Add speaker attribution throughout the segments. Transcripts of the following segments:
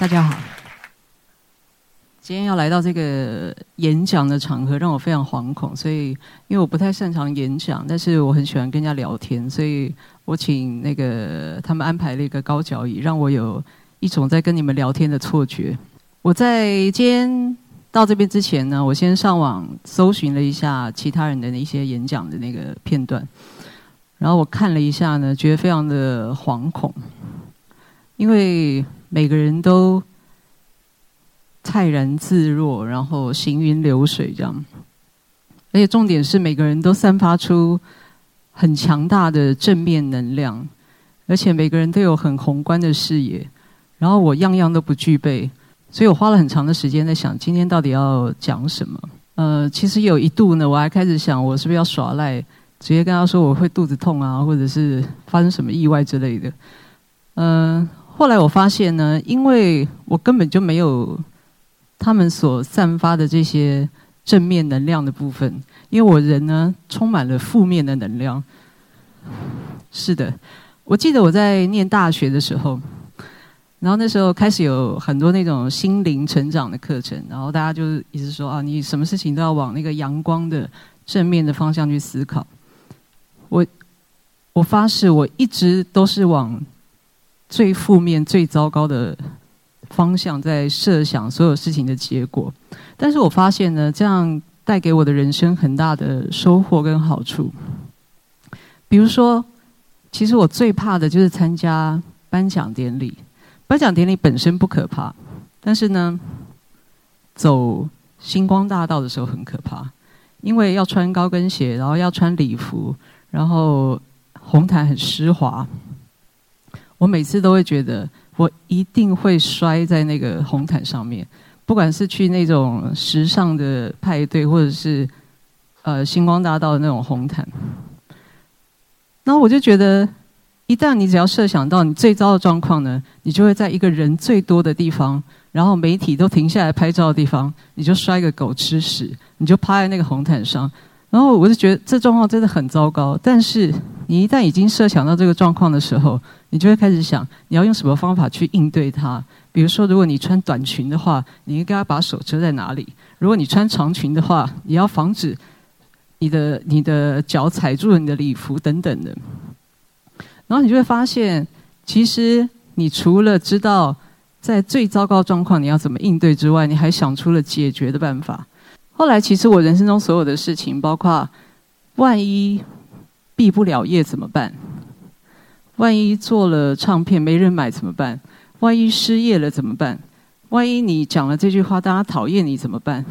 Speaker 1: 大家好，今天要来到这个演讲的场合，让我非常惶恐。所以，因为我不太擅长演讲，但是我很喜欢跟人家聊天，所以我请那个他们安排了一个高脚椅，让我有一种在跟你们聊天的错觉。我在今天到这边之前呢，我先上网搜寻了一下其他人的那些演讲的那个片段，然后我看了一下呢，觉得非常的惶恐，因为。每个人都泰然自若，然后行云流水这样，而且重点是每个人都散发出很强大的正面能量，而且每个人都有很宏观的视野。然后我样样都不具备，所以我花了很长的时间在想今天到底要讲什么。呃，其实有一度呢，我还开始想我是不是要耍赖，直接跟他说我会肚子痛啊，或者是发生什么意外之类的。嗯。后来我发现呢，因为我根本就没有他们所散发的这些正面能量的部分，因为我人呢充满了负面的能量。是的，我记得我在念大学的时候，然后那时候开始有很多那种心灵成长的课程，然后大家就一直说啊，你什么事情都要往那个阳光的正面的方向去思考。我我发誓，我一直都是往。最负面、最糟糕的方向，在设想所有事情的结果。但是我发现呢，这样带给我的人生很大的收获跟好处。比如说，其实我最怕的就是参加颁奖典礼。颁奖典礼本身不可怕，但是呢，走星光大道的时候很可怕，因为要穿高跟鞋，然后要穿礼服，然后红毯很湿滑。我每次都会觉得，我一定会摔在那个红毯上面，不管是去那种时尚的派对，或者是呃星光大道的那种红毯。然后我就觉得，一旦你只要设想到你最糟的状况呢，你就会在一个人最多的地方，然后媒体都停下来拍照的地方，你就摔个狗吃屎，你就趴在那个红毯上。然后我就觉得这状况真的很糟糕。但是你一旦已经设想到这个状况的时候，你就会开始想，你要用什么方法去应对它？比如说，如果你穿短裙的话，你应该把手遮在哪里？如果你穿长裙的话，你要防止你的你的脚踩住了你的礼服等等的。然后你就会发现，其实你除了知道在最糟糕状况你要怎么应对之外，你还想出了解决的办法。后来，其实我人生中所有的事情，包括万一毕不了业怎么办？万一做了唱片没人买怎么办？万一失业了怎么办？万一你讲了这句话，大家讨厌你怎么办？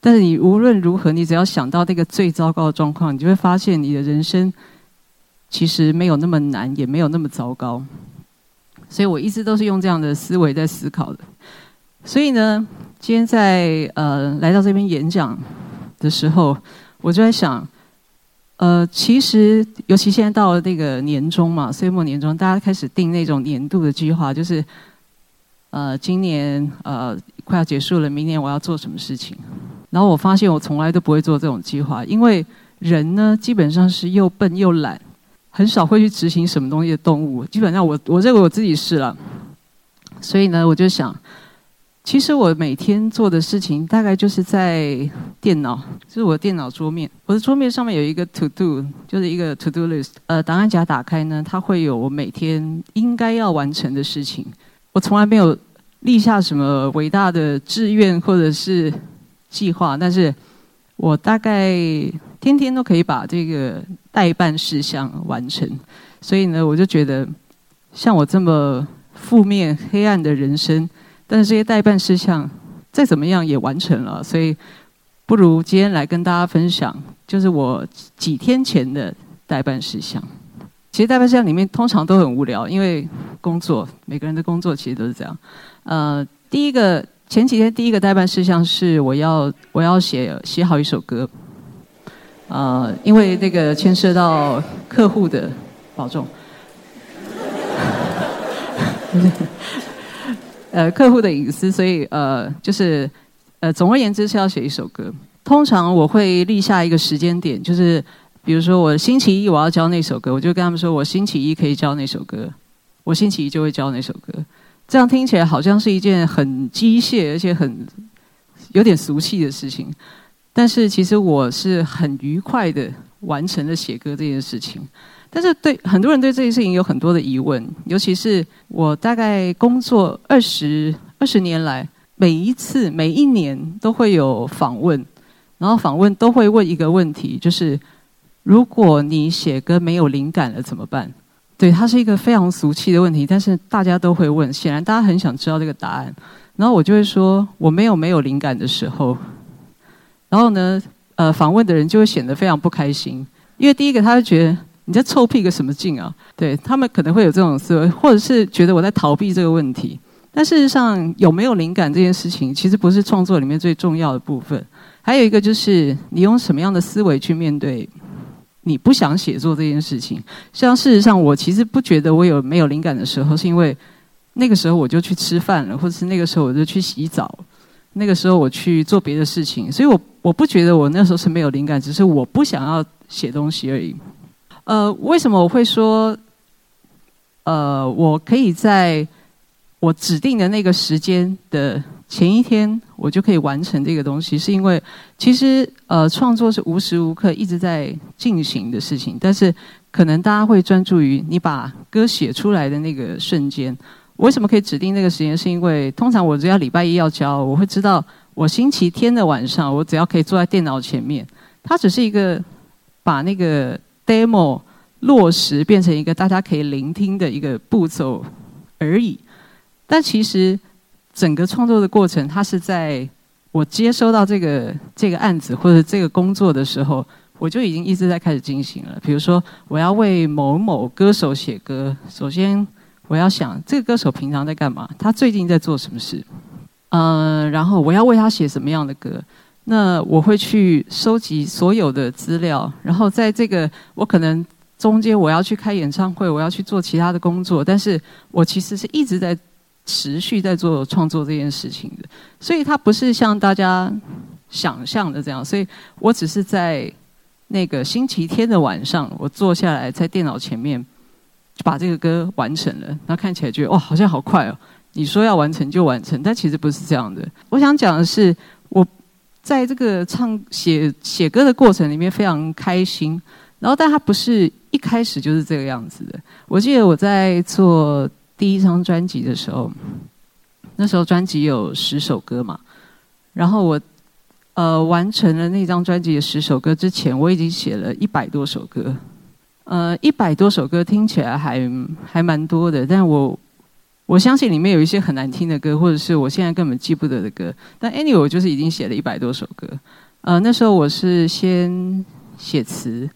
Speaker 1: 但是你无论如何，你只要想到那个最糟糕的状况，你就会发现你的人生其实没有那么难，也没有那么糟糕。所以我一直都是用这样的思维在思考的。所以呢，今天在呃来到这边演讲的时候，我就在想。呃，其实尤其现在到了那个年终嘛，岁末年终，大家开始定那种年度的计划，就是呃，今年呃快要结束了，明年我要做什么事情。然后我发现我从来都不会做这种计划，因为人呢基本上是又笨又懒，很少会去执行什么东西的动物。基本上我我认为我自己是了，所以呢，我就想。其实我每天做的事情大概就是在电脑，就是我的电脑桌面。我的桌面上面有一个 To Do，就是一个 To Do List。呃，档案夹打开呢，它会有我每天应该要完成的事情。我从来没有立下什么伟大的志愿或者是计划，但是我大概天天都可以把这个代办事项完成。所以呢，我就觉得像我这么负面黑暗的人生。但是这些代办事项再怎么样也完成了，所以不如今天来跟大家分享，就是我几天前的代办事项。其实代办事项里面通常都很无聊，因为工作每个人的工作其实都是这样。呃，第一个前几天第一个代办事项是我要我要写写好一首歌，呃，因为那个牵涉到客户的保重。呃，客户的隐私，所以呃，就是呃，总而言之是要写一首歌。通常我会立下一个时间点，就是比如说我星期一我要交那首歌，我就跟他们说我星期一可以交那首歌，我星期一就会交那首歌。这样听起来好像是一件很机械而且很有点俗气的事情，但是其实我是很愉快的完成了写歌这件事情。但是对很多人对这件事情有很多的疑问，尤其是我大概工作二十二十年来，每一次每一年都会有访问，然后访问都会问一个问题，就是如果你写歌没有灵感了怎么办？对，它是一个非常俗气的问题，但是大家都会问，显然大家很想知道这个答案。然后我就会说，我没有没有灵感的时候。然后呢，呃，访问的人就会显得非常不开心，因为第一个他会觉得。你在臭屁个什么劲啊？对他们可能会有这种思维，或者是觉得我在逃避这个问题。但事实上，有没有灵感这件事情，其实不是创作里面最重要的部分。还有一个就是你用什么样的思维去面对你不想写作这件事情。像事实上，我其实不觉得我有没有灵感的时候，是因为那个时候我就去吃饭了，或者是那个时候我就去洗澡，那个时候我去做别的事情。所以我我不觉得我那时候是没有灵感，只是我不想要写东西而已。呃，为什么我会说，呃，我可以在我指定的那个时间的前一天，我就可以完成这个东西？是因为其实呃，创作是无时无刻一直在进行的事情，但是可能大家会专注于你把歌写出来的那个瞬间。为什么可以指定那个时间？是因为通常我只要礼拜一要交，我会知道我星期天的晚上，我只要可以坐在电脑前面，它只是一个把那个。Demo 落实变成一个大家可以聆听的一个步骤而已，但其实整个创作的过程，它是在我接收到这个这个案子或者这个工作的时候，我就已经一直在开始进行了。比如说，我要为某某歌手写歌，首先我要想这个歌手平常在干嘛，他最近在做什么事，嗯，然后我要为他写什么样的歌。那我会去收集所有的资料，然后在这个我可能中间我要去开演唱会，我要去做其他的工作，但是我其实是一直在持续在做创作这件事情的，所以它不是像大家想象的这样，所以我只是在那个星期天的晚上，我坐下来在电脑前面就把这个歌完成了，那看起来觉得哇，好像好快哦！你说要完成就完成，但其实不是这样的。我想讲的是。在这个唱写写歌的过程里面非常开心，然后但他不是一开始就是这个样子的。我记得我在做第一张专辑的时候，那时候专辑有十首歌嘛，然后我呃完成了那张专辑的十首歌之前，我已经写了一百多首歌，呃一百多首歌听起来还还蛮多的，但我。我相信里面有一些很难听的歌，或者是我现在根本记不得的歌。但 anyway，我就是已经写了一百多首歌。呃，那时候我是先写词，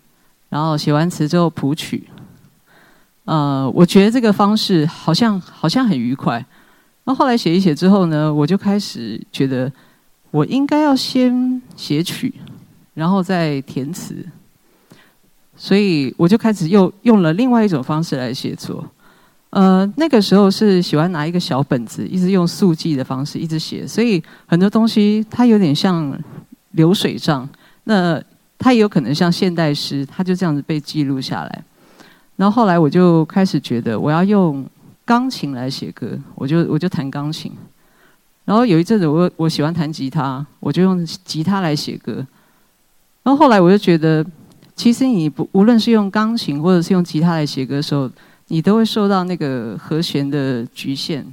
Speaker 1: 然后写完词之后谱曲。呃，我觉得这个方式好像好像很愉快。那后来写一写之后呢，我就开始觉得我应该要先写曲，然后再填词。所以我就开始又用了另外一种方式来写作。呃，那个时候是喜欢拿一个小本子，一直用速记的方式一直写，所以很多东西它有点像流水账。那它也有可能像现代诗，它就这样子被记录下来。然后后来我就开始觉得，我要用钢琴来写歌，我就我就弹钢琴。然后有一阵子，我我喜欢弹吉他，我就用吉他来写歌。然后后来我就觉得，其实你不无论是用钢琴或者是用吉他来写歌的时候。你都会受到那个和弦的局限，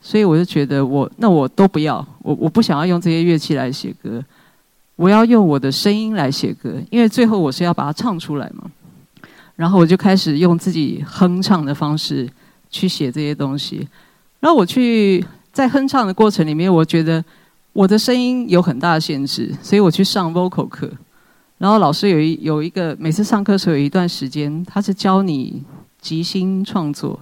Speaker 1: 所以我就觉得我那我都不要，我我不想要用这些乐器来写歌，我要用我的声音来写歌，因为最后我是要把它唱出来嘛。然后我就开始用自己哼唱的方式去写这些东西。然后我去在哼唱的过程里面，我觉得我的声音有很大的限制，所以我去上 vocal 课。然后老师有一有一个每次上课时候有一段时间，他是教你。即兴创作，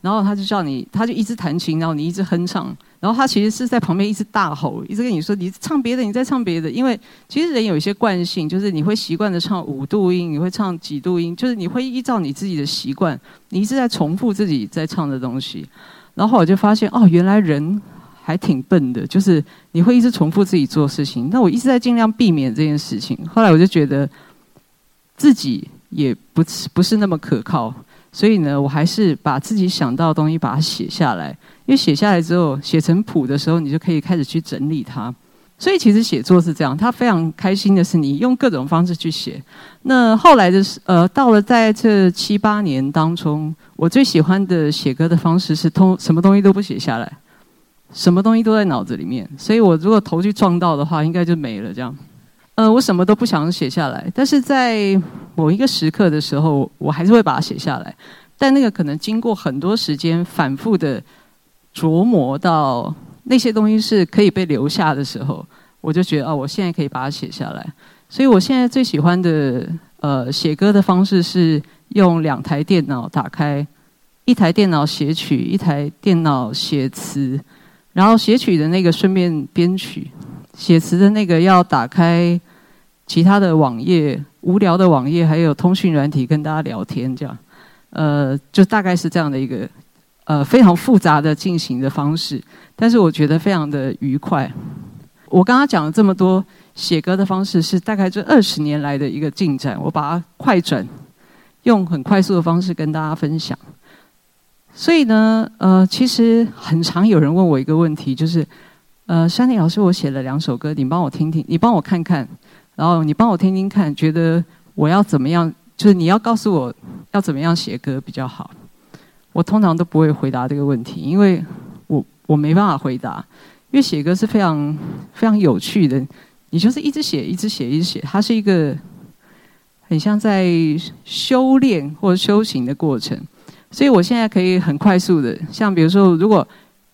Speaker 1: 然后他就叫你，他就一直弹琴，然后你一直哼唱，然后他其实是在旁边一直大吼，一直跟你说你唱别的，你在唱别的。因为其实人有一些惯性，就是你会习惯的唱五度音，你会唱几度音，就是你会依照你自己的习惯，你一直在重复自己在唱的东西。然后我就发现，哦，原来人还挺笨的，就是你会一直重复自己做事情。那我一直在尽量避免这件事情。后来我就觉得自己也不是不是那么可靠。所以呢，我还是把自己想到的东西把它写下来，因为写下来之后，写成谱的时候，你就可以开始去整理它。所以其实写作是这样，他非常开心的是你用各种方式去写。那后来的是呃，到了在这七八年当中，我最喜欢的写歌的方式是通什么东西都不写下来，什么东西都在脑子里面。所以我如果头去撞到的话，应该就没了这样。呃，我什么都不想写下来，但是在某一个时刻的时候，我还是会把它写下来。但那个可能经过很多时间反复的琢磨到。那些东西是可以被留下的时候，我就觉得哦，我现在可以把它写下来。所以我现在最喜欢的呃写歌的方式是用两台电脑打开，一台电脑写曲，一台电脑写词，然后写曲的那个顺便编曲，写词的那个要打开其他的网页，无聊的网页，还有通讯软体跟大家聊天这样，呃，就大概是这样的一个。呃，非常复杂的进行的方式，但是我觉得非常的愉快。我刚刚讲了这么多写歌的方式，是大概这二十年来的一个进展。我把它快转，用很快速的方式跟大家分享。所以呢，呃，其实很常有人问我一个问题，就是，呃，山里老师，我写了两首歌，你帮我听听，你帮我看看，然后你帮我听听看，觉得我要怎么样？就是你要告诉我要怎么样写歌比较好。我通常都不会回答这个问题，因为我我没办法回答，因为写歌是非常非常有趣的，你就是一直写，一直写，一直写，它是一个很像在修炼或修行的过程。所以我现在可以很快速的，像比如说，如果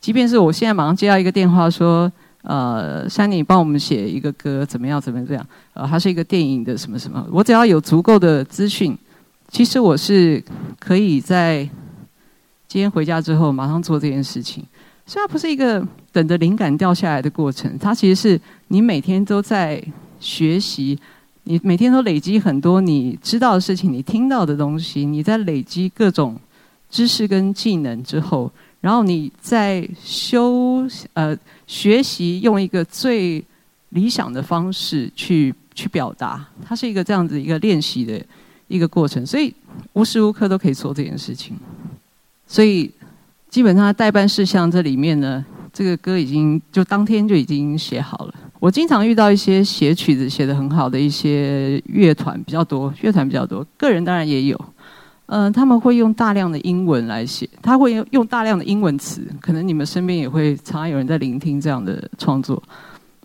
Speaker 1: 即便是我现在马上接到一个电话说，呃，山妮帮我们写一个歌，怎么样，怎么样，这样，呃，它是一个电影的什么什么，我只要有足够的资讯，其实我是可以在。今天回家之后，马上做这件事情。虽然不是一个等着灵感掉下来的过程，它其实是你每天都在学习，你每天都累积很多你知道的事情，你听到的东西，你在累积各种知识跟技能之后，然后你在修呃学习用一个最理想的方式去去表达，它是一个这样子一个练习的一个过程，所以无时无刻都可以做这件事情。所以，基本上代办事项这里面呢，这个歌已经就当天就已经写好了。我经常遇到一些写曲子写的很好的一些乐团比较多，乐团比较多，个人当然也有。嗯，他们会用大量的英文来写，他会用用大量的英文词。可能你们身边也会常常有人在聆听这样的创作。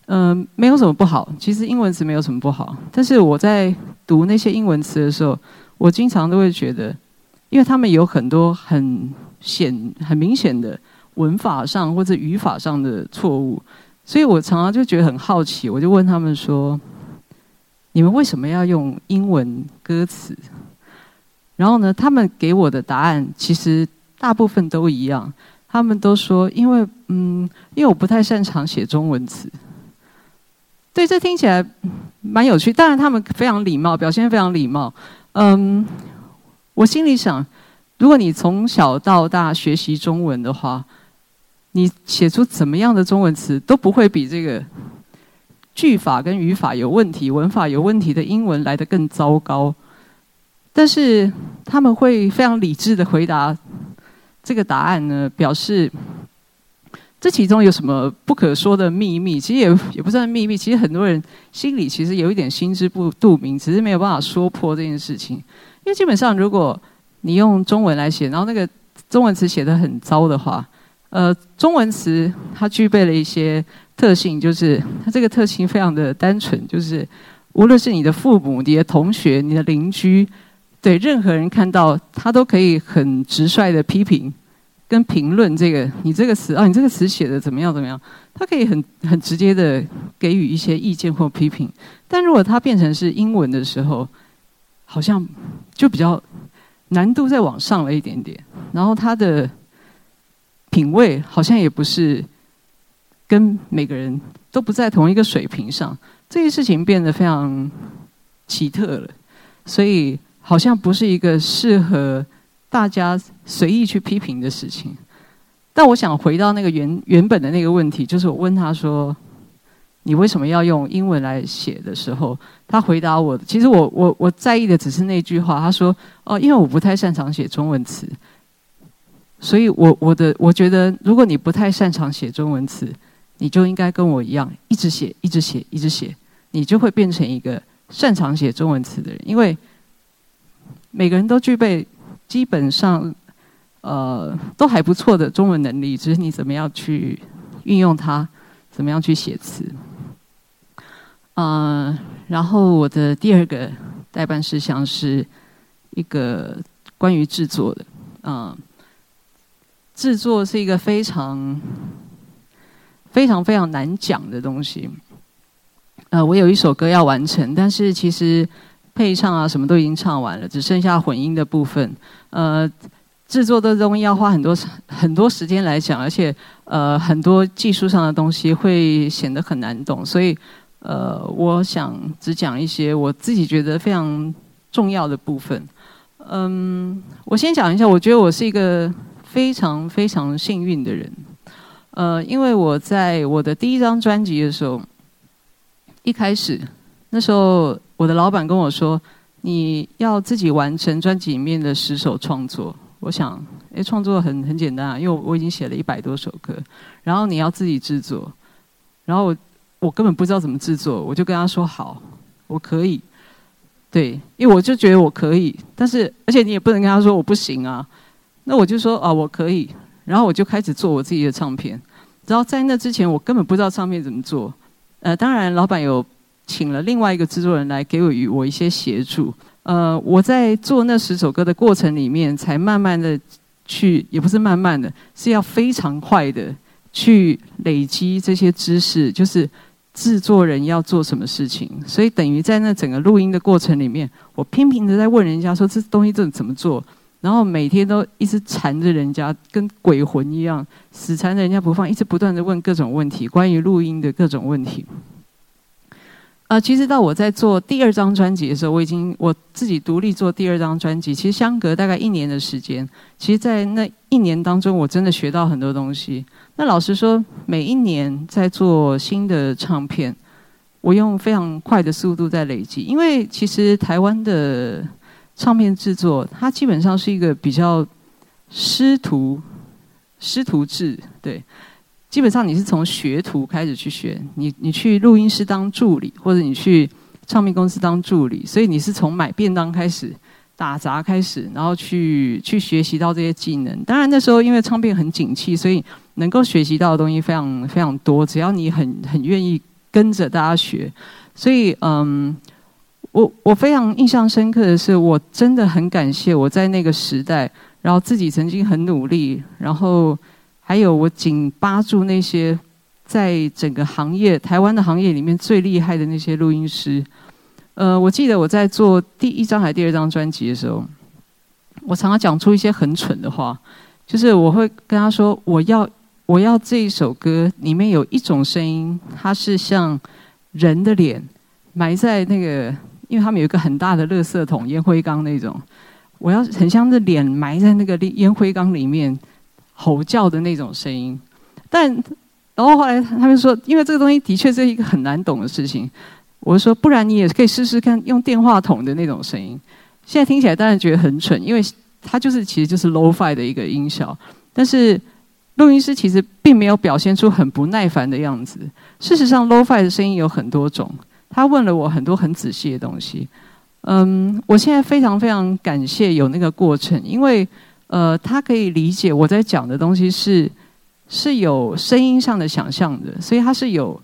Speaker 1: 嗯，没有什么不好，其实英文词没有什么不好。但是我在读那些英文词的时候，我经常都会觉得。因为他们有很多很显、很明显的文法上或者语法上的错误，所以我常常就觉得很好奇，我就问他们说：“你们为什么要用英文歌词？”然后呢，他们给我的答案其实大部分都一样，他们都说：“因为嗯，因为我不太擅长写中文词。”对，这听起来蛮有趣。当然，他们非常礼貌，表现非常礼貌。嗯。我心里想，如果你从小到大学习中文的话，你写出怎么样的中文词都不会比这个句法跟语法有问题、文法有问题的英文来的更糟糕。但是他们会非常理智的回答这个答案呢，表示这其中有什么不可说的秘密？其实也也不算秘密，其实很多人心里其实有一点心知不肚明，只是没有办法说破这件事情。因为基本上，如果你用中文来写，然后那个中文词写的很糟的话，呃，中文词它具备了一些特性，就是它这个特性非常的单纯，就是无论是你的父母、你的同学、你的邻居，对任何人看到，他都可以很直率的批评跟评论这个你这个词啊，你这个词写的怎么样怎么样，他可以很很直接的给予一些意见或批评。但如果它变成是英文的时候，好像就比较难度再往上了一点点，然后他的品味好像也不是跟每个人都不在同一个水平上，这件事情变得非常奇特了，所以好像不是一个适合大家随意去批评的事情。但我想回到那个原原本的那个问题，就是我问他说。你为什么要用英文来写的时候？他回答我，其实我我我在意的只是那句话。他说：“哦，因为我不太擅长写中文词。”所以我我的我觉得，如果你不太擅长写中文词，你就应该跟我一样，一直写，一直写，一直写，你就会变成一个擅长写中文词的人。因为每个人都具备基本上呃都还不错的中文能力，只是你怎么样去运用它，怎么样去写词。嗯，然后我的第二个代办事项是一个关于制作的，嗯。制作是一个非常、非常、非常难讲的东西。呃，我有一首歌要完成，但是其实配唱啊什么都已经唱完了，只剩下混音的部分。呃，制作的东西要花很多很多时间来讲，而且呃很多技术上的东西会显得很难懂，所以呃，我想只讲一些我自己觉得非常重要的部分。嗯，我先讲一下，我觉得我是一个。非常非常幸运的人，呃，因为我在我的第一张专辑的时候，一开始那时候我的老板跟我说，你要自己完成专辑里面的十首创作。我想，哎，创作很很简单啊，因为我已经写了一百多首歌，然后你要自己制作，然后我我根本不知道怎么制作，我就跟他说好，我可以，对，因为我就觉得我可以，但是而且你也不能跟他说我不行啊。那我就说啊，我可以，然后我就开始做我自己的唱片。然后在那之前，我根本不知道唱片怎么做。呃，当然，老板有请了另外一个制作人来给我与我一些协助。呃，我在做那十首歌的过程里面，才慢慢的去，也不是慢慢的，是要非常快的去累积这些知识，就是制作人要做什么事情。所以等于在那整个录音的过程里面，我拼命的在问人家说这东西这怎么做。然后每天都一直缠着人家，跟鬼魂一样，死缠着人家不放，一直不断的问各种问题，关于录音的各种问题。啊，其实到我在做第二张专辑的时候，我已经我自己独立做第二张专辑，其实相隔大概一年的时间。其实，在那一年当中，我真的学到很多东西。那老实说，每一年在做新的唱片，我用非常快的速度在累积，因为其实台湾的。唱片制作，它基本上是一个比较师徒师徒制，对，基本上你是从学徒开始去学，你你去录音室当助理，或者你去唱片公司当助理，所以你是从买便当开始，打杂开始，然后去去学习到这些技能。当然那时候因为唱片很景气，所以能够学习到的东西非常非常多，只要你很很愿意跟着大家学，所以嗯。我我非常印象深刻的是，我真的很感谢我在那个时代，然后自己曾经很努力，然后还有我紧扒住那些在整个行业台湾的行业里面最厉害的那些录音师。呃，我记得我在做第一张还是第二张专辑的时候，我常常讲出一些很蠢的话，就是我会跟他说，我要我要这一首歌里面有一种声音，它是像人的脸埋在那个。因为他们有一个很大的垃圾桶、烟灰缸那种，我要很像那脸埋在那个烟灰缸里面吼叫的那种声音。但然后后来他们说，因为这个东西的确是一个很难懂的事情，我说不然你也可以试试看用电话筒的那种声音。现在听起来当然觉得很蠢，因为它就是其实就是 low-fi 的一个音效，但是录音师其实并没有表现出很不耐烦的样子。事实上，low-fi 的声音有很多种。他问了我很多很仔细的东西，嗯，我现在非常非常感谢有那个过程，因为呃，他可以理解我在讲的东西是是有声音上的想象的，所以他是有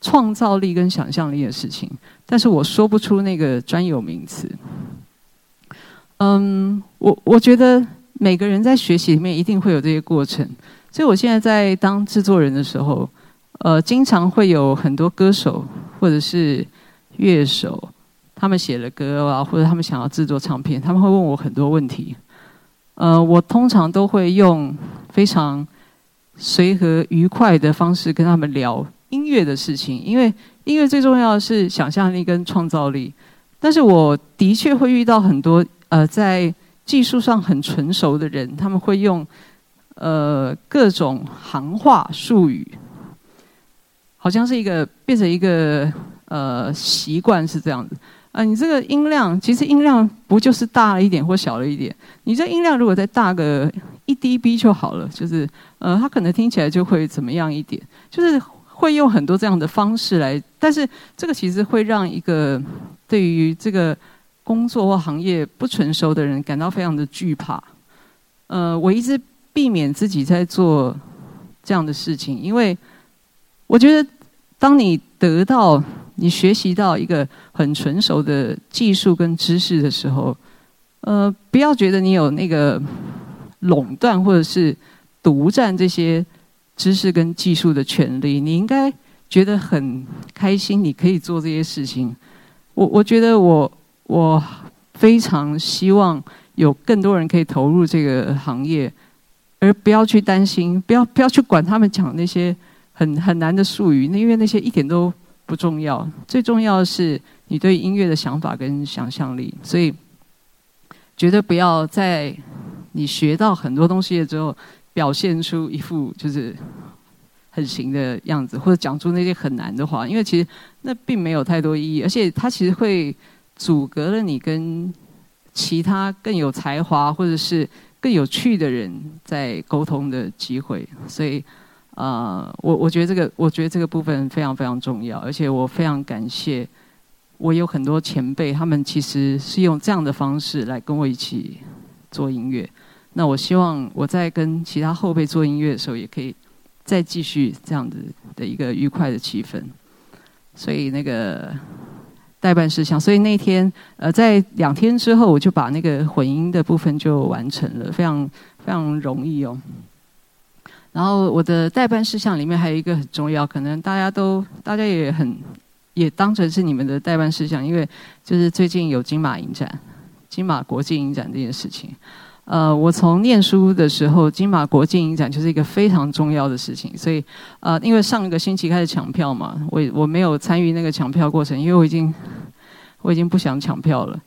Speaker 1: 创造力跟想象力的事情，但是我说不出那个专有名词。嗯，我我觉得每个人在学习里面一定会有这些过程，所以我现在在当制作人的时候。呃，经常会有很多歌手或者是乐手，他们写了歌啊，或者他们想要制作唱片，他们会问我很多问题。呃，我通常都会用非常随和愉快的方式跟他们聊音乐的事情，因为音乐最重要的是想象力跟创造力。但是我的确会遇到很多呃，在技术上很成熟的人，他们会用呃各种行话术语。好像是一个变成一个呃习惯是这样子啊，你这个音量其实音量不就是大了一点或小了一点？你这音量如果再大个一 dB 就好了，就是呃，它可能听起来就会怎么样一点，就是会用很多这样的方式来，但是这个其实会让一个对于这个工作或行业不成熟的人感到非常的惧怕。呃，我一直避免自己在做这样的事情，因为我觉得当你得到、你学习到一个很成熟的技术跟知识的时候，呃，不要觉得你有那个垄断或者是独占这些知识跟技术的权利，你应该觉得很开心，你可以做这些事情。我我觉得我我非常希望。有更多人可以投入这个行业，而不要去担心，不要不要去管他们讲那些很很难的术语，那因为那些一点都不重要。最重要的是你对音乐的想法跟想象力。所以，绝对不要在你学到很多东西了之后，表现出一副就是很行的样子，或者讲出那些很难的话，因为其实那并没有太多意义，而且它其实会阻隔了你跟。其他更有才华或者是更有趣的人在沟通的机会，所以，呃，我我觉得这个，我觉得这个部分非常非常重要，而且我非常感谢，我有很多前辈，他们其实是用这样的方式来跟我一起做音乐。那我希望我在跟其他后辈做音乐的时候，也可以再继续这样子的一个愉快的气氛。所以那个。代办事项，所以那天呃，在两天之后，我就把那个混音的部分就完成了，非常非常容易哦。然后我的代办事项里面还有一个很重要，可能大家都大家也很也当成是你们的代办事项，因为就是最近有金马影展、金马国际影展这件事情。呃，我从念书的时候，金马国际影展就是一个非常重要的事情，所以呃，因为上一个星期开始抢票嘛，我我没有参与那个抢票过程，因为我已经我已经不想抢票了。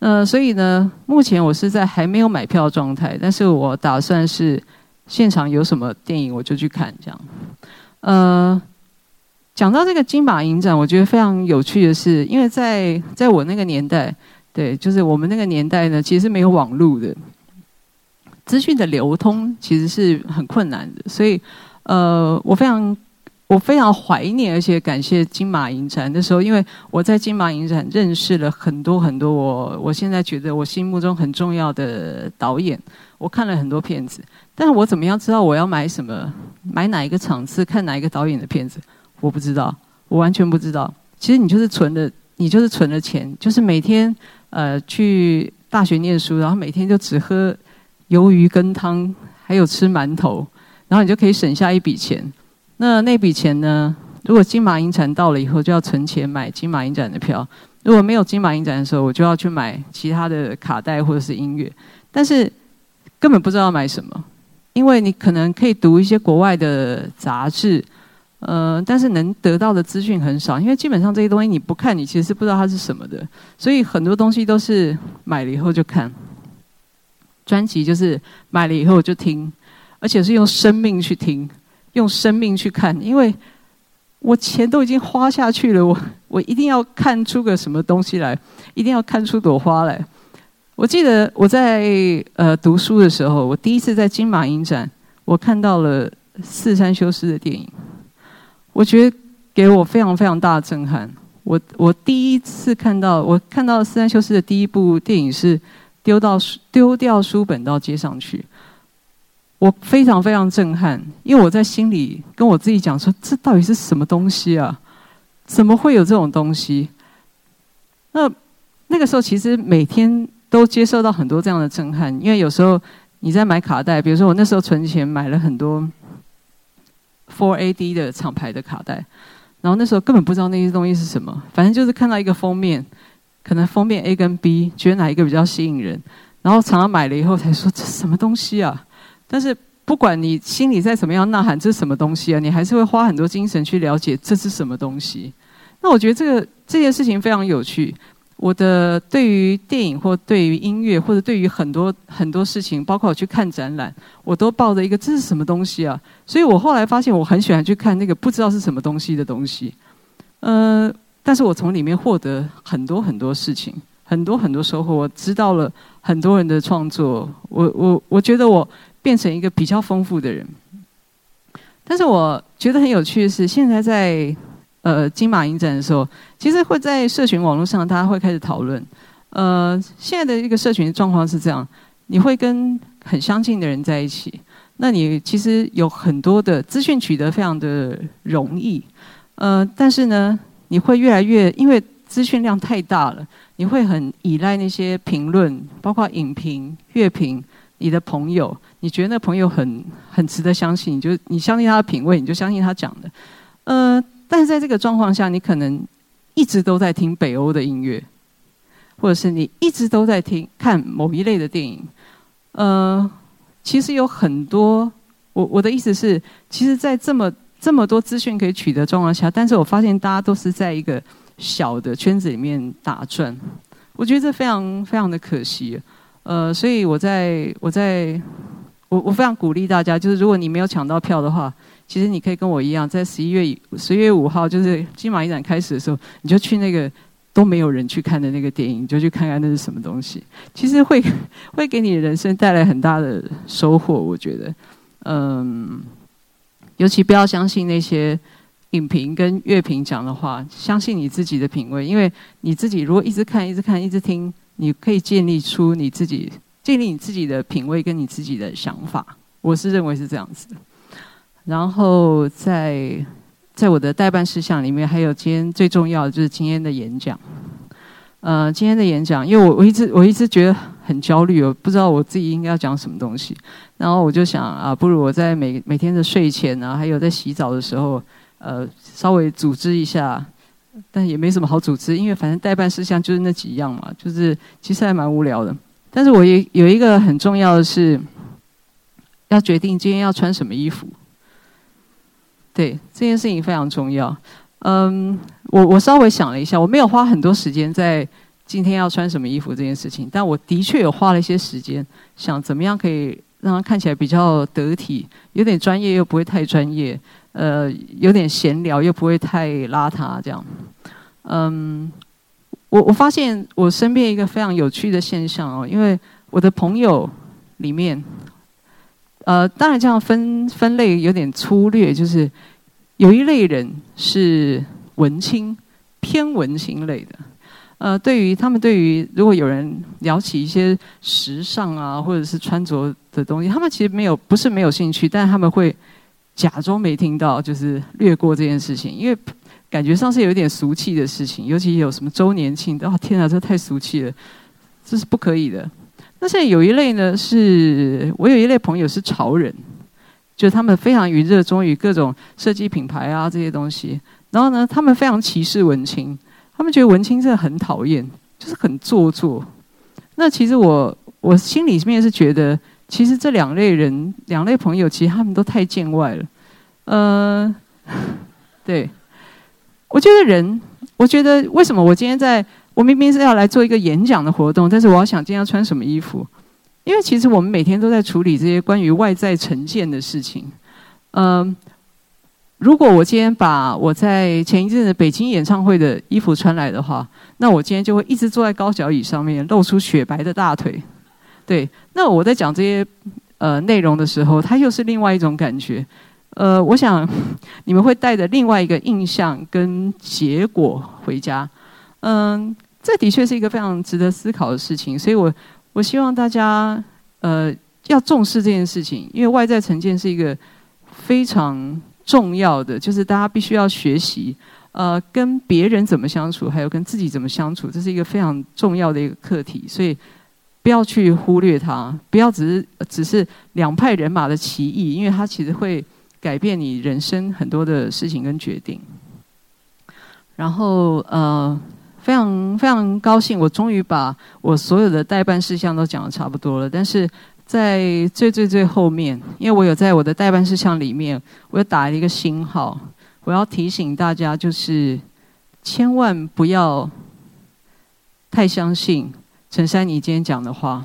Speaker 1: 呃，所以呢，目前我是在还没有买票状态，但是我打算是现场有什么电影我就去看这样。呃，讲到这个金马影展，我觉得非常有趣的是，因为在在我那个年代，对，就是我们那个年代呢，其实是没有网络的。资讯的流通其实是很困难的，所以，呃，我非常我非常怀念，而且感谢金马影展的时候，因为我在金马影展认识了很多很多我我现在觉得我心目中很重要的导演，我看了很多片子，但是我怎么样知道我要买什么，买哪一个场次看哪一个导演的片子，我不知道，我完全不知道。其实你就是存的，你就是存了钱，就是每天呃去大学念书，然后每天就只喝。鱿鱼羹汤，还有吃馒头，然后你就可以省下一笔钱。那那笔钱呢？如果金马影展到了以后，就要存钱买金马影展的票；如果没有金马影展的时候，我就要去买其他的卡带或者是音乐。但是根本不知道买什么，因为你可能可以读一些国外的杂志，呃，但是能得到的资讯很少，因为基本上这些东西你不看，你其实是不知道它是什么的。所以很多东西都是买了以后就看。专辑就是买了以后就听，而且是用生命去听，用生命去看，因为我钱都已经花下去了，我我一定要看出个什么东西来，一定要看出朵花来。我记得我在呃读书的时候，我第一次在金马影展，我看到了四山修斯的电影，我觉得给我非常非常大的震撼。我我第一次看到，我看到四山修斯的第一部电影是。丢到书丢掉书本到街上去，我非常非常震撼，因为我在心里跟我自己讲说：这到底是什么东西啊？怎么会有这种东西？那那个时候其实每天都接受到很多这样的震撼，因为有时候你在买卡带，比如说我那时候存钱买了很多 Four AD 的厂牌的卡带，然后那时候根本不知道那些东西是什么，反正就是看到一个封面。可能封面 A 跟 B，觉得哪一个比较吸引人，然后常常买了以后才说这什么东西啊？但是不管你心里再怎么样呐喊，这是什么东西啊？你还是会花很多精神去了解这是什么东西。那我觉得这个这件事情非常有趣。我的对于电影或对于音乐或者对于很多很多事情，包括我去看展览，我都抱着一个这是什么东西啊？所以我后来发现我很喜欢去看那个不知道是什么东西的东西，呃。但是我从里面获得很多很多事情，很多很多收获。我知道了很多人的创作，我我我觉得我变成一个比较丰富的人。但是我觉得很有趣的是，现在在呃金马影展的时候，其实会在社群网络上，大家会开始讨论。呃，现在的一个社群状况是这样：你会跟很相近的人在一起，那你其实有很多的资讯取得非常的容易。呃，但是呢，你会越来越因为资讯量太大了，你会很依赖那些评论，包括影评、乐评。你的朋友，你觉得那朋友很很值得相信，你就你相信他的品味，你就相信他讲的。呃，但是在这个状况下，你可能一直都在听北欧的音乐，或者是你一直都在听看某一类的电影。呃，其实有很多，我我的意思是，其实，在这么这么多资讯可以取得状况下，但是我发现大家都是在一个小的圈子里面打转，我觉得这非常非常的可惜。呃，所以我在我在我我非常鼓励大家，就是如果你没有抢到票的话，其实你可以跟我一样，在十一月十一月五号，就是金马影展开始的时候，你就去那个都没有人去看的那个电影，你就去看看那是什么东西。其实会 会给你人生带来很大的收获，我觉得。嗯，尤其不要相信那些影评跟乐评讲的话，相信你自己的品味，因为你自己如果一直看、一直看、一直听。你可以建立出你自己建立你自己的品味跟你自己的想法，我是认为是这样子的。然后在在我的代办事项里面，还有今天最重要的就是今天的演讲。呃，今天的演讲，因为我我一直我一直觉得很焦虑，我不知道我自己应该要讲什么东西。然后我就想啊，不如我在每每天的睡前啊，还有在洗澡的时候，呃，稍微组织一下。但也没什么好组织，因为反正代办事项就是那几样嘛，就是其实还蛮无聊的。但是我也有一个很重要的是，要决定今天要穿什么衣服。对这件事情非常重要。嗯，我我稍微想了一下，我没有花很多时间在今天要穿什么衣服这件事情，但我的确有花了一些时间，想怎么样可以让它看起来比较得体，有点专业又不会太专业。呃，有点闲聊又不会太邋遢，这样。嗯，我我发现我身边一个非常有趣的现象哦，因为我的朋友里面，呃，当然这样分分类有点粗略，就是有一类人是文青，偏文青类的。呃，对于他们，对于如果有人聊起一些时尚啊，或者是穿着的东西，他们其实没有不是没有兴趣，但他们会。假装没听到，就是略过这件事情，因为感觉上是有点俗气的事情，尤其有什么周年庆，哦天啊，这太俗气了，这是不可以的。那现在有一类呢，是我有一类朋友是潮人，就他们非常于热衷于各种设计品牌啊这些东西，然后呢，他们非常歧视文青，他们觉得文青真的很讨厌，就是很做作。那其实我我心里面是觉得。其实这两类人、两类朋友，其实他们都太见外了。呃，对，我觉得人，我觉得为什么我今天在，我明明是要来做一个演讲的活动，但是我要想今天要穿什么衣服？因为其实我们每天都在处理这些关于外在呈现的事情。嗯，如果我今天把我在前一阵子北京演唱会的衣服穿来的话，那我今天就会一直坐在高脚椅上面，露出雪白的大腿。对，那我在讲这些呃内容的时候，它又是另外一种感觉。呃，我想你们会带着另外一个印象跟结果回家。嗯，这的确是一个非常值得思考的事情。所以我我希望大家呃要重视这件事情，因为外在成见是一个非常重要的，就是大家必须要学习呃跟别人怎么相处，还有跟自己怎么相处，这是一个非常重要的一个课题。所以。不要去忽略它，不要只是只是两派人马的歧义，因为它其实会改变你人生很多的事情跟决定。然后呃，非常非常高兴，我终于把我所有的代办事项都讲的差不多了。但是在最最最后面，因为我有在我的代办事项里面，我又打了一个星号，我要提醒大家，就是千万不要太相信。陈珊妮今天讲的话，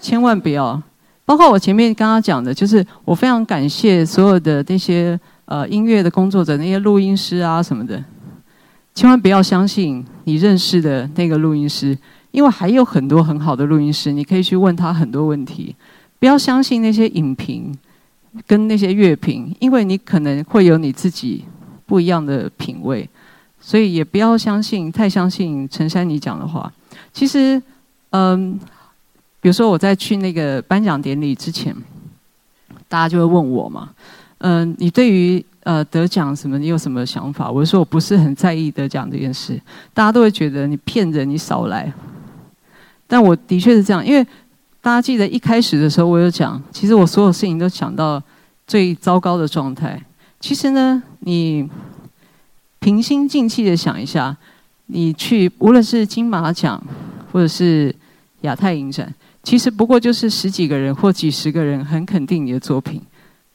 Speaker 1: 千万不要。包括我前面刚刚讲的，就是我非常感谢所有的那些呃音乐的工作者，那些录音师啊什么的，千万不要相信你认识的那个录音师，因为还有很多很好的录音师，你可以去问他很多问题。不要相信那些影评跟那些乐评，因为你可能会有你自己不一样的品味，所以也不要相信太相信陈珊妮讲的话。其实，嗯，比如说我在去那个颁奖典礼之前，大家就会问我嘛，嗯，你对于呃得奖什么，你有什么想法？我说我不是很在意得奖这件事，大家都会觉得你骗人，你少来。但我的确是这样，因为。大家记得一开始的时候，我有讲，其实我所有事情都想到最糟糕的状态。其实呢，你平心静气的想一下，你去无论是金马奖或者是亚太影展，其实不过就是十几个人或几十个人很肯定你的作品，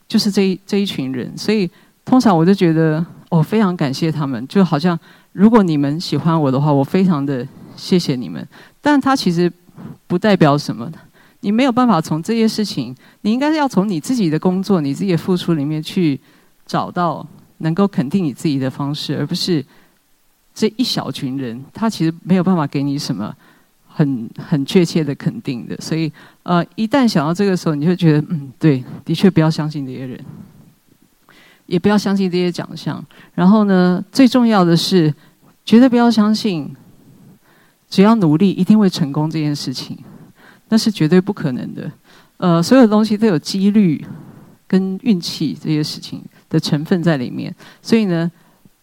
Speaker 1: 就是这一这一群人。所以通常我就觉得，我非常感谢他们，就好像如果你们喜欢我的话，我非常的谢谢你们。但他其实不代表什么。你没有办法从这些事情，你应该是要从你自己的工作、你自己的付出里面去找到能够肯定你自己的方式，而不是这一小群人，他其实没有办法给你什么很很确切的肯定的。所以，呃，一旦想到这个时候，你就觉得，嗯，对，的确不要相信这些人，也不要相信这些奖项。然后呢，最重要的是，绝对不要相信，只要努力一定会成功这件事情。那是绝对不可能的，呃，所有东西都有几率跟运气这些事情的成分在里面，所以呢，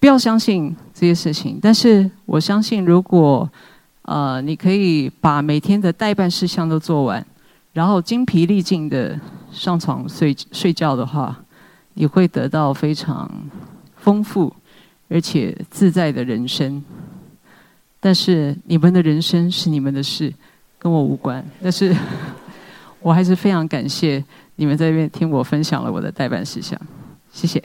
Speaker 1: 不要相信这些事情。但是我相信，如果呃你可以把每天的代办事项都做完，然后精疲力尽的上床睡睡觉的话，你会得到非常丰富而且自在的人生。但是你们的人生是你们的事。跟我无关，但是 我还是非常感谢你们在这边听我分享了我的代办事项，谢谢。